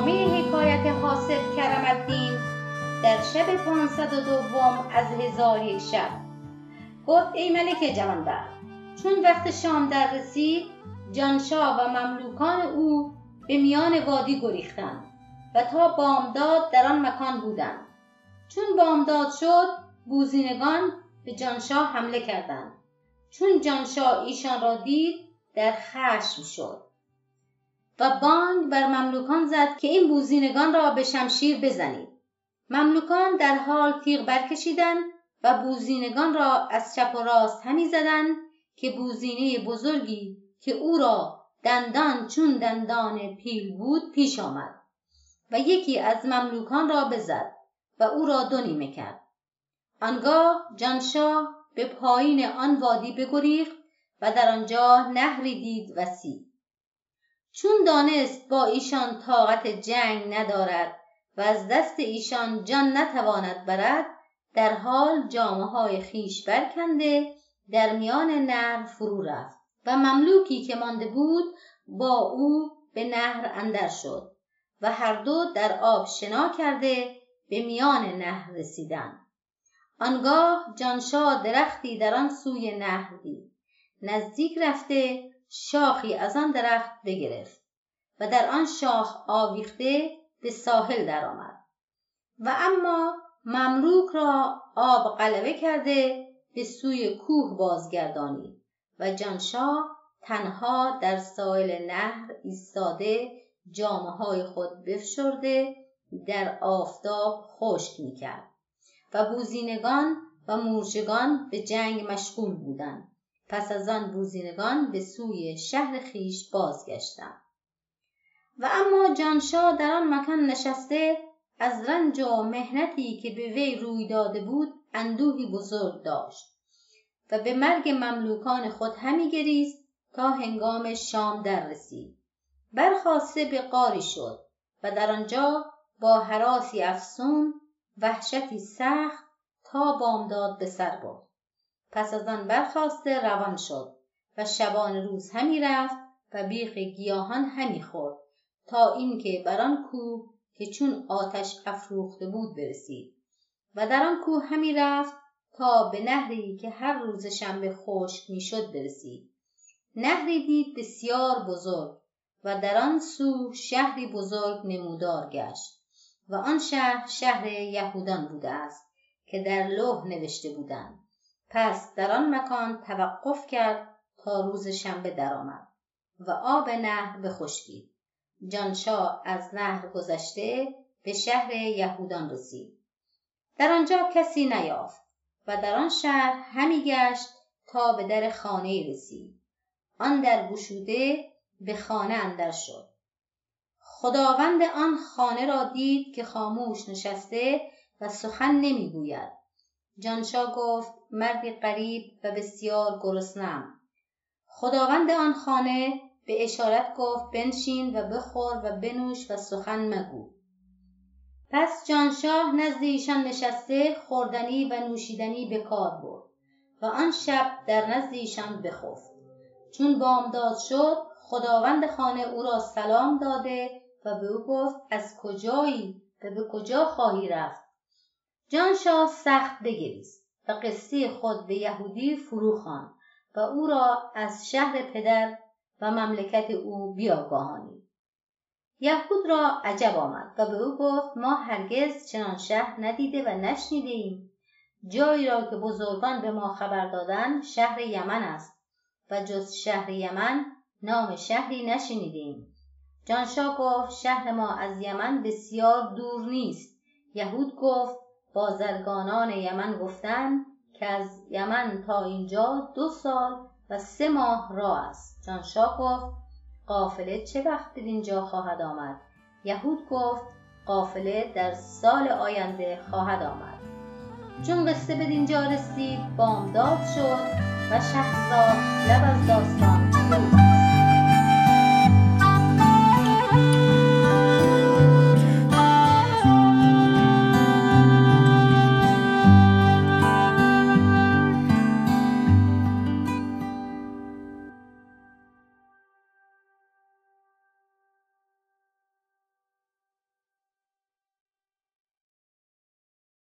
ادامه حکایت حاسد کرم الدین در شب پانصد و دوم از هزار شب. گفت ای ملک جهانبر چون وقت شام در رسید جانشاه و مملوکان او به میان وادی گریختند و تا بامداد در آن مکان بودند. چون بامداد شد گوزینگان به جانشاه حمله کردند. چون جانشاه ایشان را دید در خشم شد. و بانگ بر مملوکان زد که این بوزینگان را به شمشیر بزنید. مملوکان در حال تیغ برکشیدند و بوزینگان را از چپ و راست همی زدند که بوزینه بزرگی که او را دندان چون دندان پیل بود پیش آمد و یکی از مملوکان را بزد و او را دو نیمه کرد. آنگاه جانشاه به پایین آن وادی بگریخت و در آنجا نهری دید وسیع چون دانست با ایشان طاقت جنگ ندارد و از دست ایشان جان نتواند برد در حال جامه های خیش برکنده در میان نهر فرو رفت و مملوکی که مانده بود با او به نهر اندر شد و هر دو در آب شنا کرده به میان نهر رسیدند. آنگاه جانشاه درختی در آن سوی نهر دید. نزدیک رفته شاخی از آن درخت بگرفت و در آن شاخ آویخته به ساحل درآمد. و اما مملوک را آب غلبه کرده به سوی کوه بازگردانید و جانشاه تنها در ساحل نهر ایستاده جامه های خود بفشرده در آفتاب خشک می‌کرد و بوزینگان و مورچگان به جنگ مشغول بودند. پس از آن بوزینگان به سوی شهر خیش بازگشتند. و اما جانشاه در آن مکان نشسته از رنج و مهنتی که به وی روی داده بود اندوهی بزرگ داشت و به مرگ مملوکان خود همی گریست تا هنگام شام در رسید. برخواسته به قاری شد و در آنجا با حراسی افسون وحشتی سخت تا بامداد به سر برد. پس از آن برخواسته روان شد و شبان روز همی رفت و بیخ گیاهان همی خورد تا اینکه بر آن کوه که چون آتش افروخته بود برسید و در آن کوه همی رفت تا به نهری که هر روز شنبه خشک می‌شد برسید. نهری دید بسیار بزرگ و در آن سو شهری بزرگ نمودار گشت و آن شهر شهر یهودان بوده است که در لوح نوشته بودند. پس در آن مکان توقف کرد تا روز شنبه درآمد و آب نهر بخشکید جانشاه از نهر گذشته به شهر یهودان رسید. در آنجا کسی نیافت و در آن شهر همی گشت تا به در خانه رسید. آن در گشوده به خانه اندر شد. خداوند آن خانه را دید که خاموش نشسته و سخن نمی‌گوید. جانشاه گفت مردی غریب و بسیار گرسنم خداوند آن خانه به اشارت گفت بنشین و بخور و بنوش و سخن مگو. پس جانشاه نزد ایشان نشسته خوردنی و نوشیدنی به کار برد و آن شب در نزد ایشان بخفت. چون بامداد شد خداوند خانه او را سلام داده و به او گفت از کجایی و به کجا خواهی رفت؟ جانشاه سخت بگریست و قصه خود به یهودی فرو خواند و او را از شهر پدر و مملکت او بیاگاهانید. یهود را عجب آمد و به او گفت ما هرگز چنان شهر ندیده و نشنیده ایم جایی را که بزرگان به ما خبر دادن شهر یمن است و جز شهر یمن نام شهری نشنیدیم جانشاه گفت شهر ما از یمن بسیار دور نیست. یهود گفت بازرگانان یمن گفتند که از یمن تا اینجا دو سال و سه ماه راه است. جانشاه گفت قافله چه وقت اینجا خواهد آمد؟ یهود گفت قافله در سال آینده خواهد آمد. چون قصه به دینجا رسید بامداد شد و شهرزاد لب از داستان بود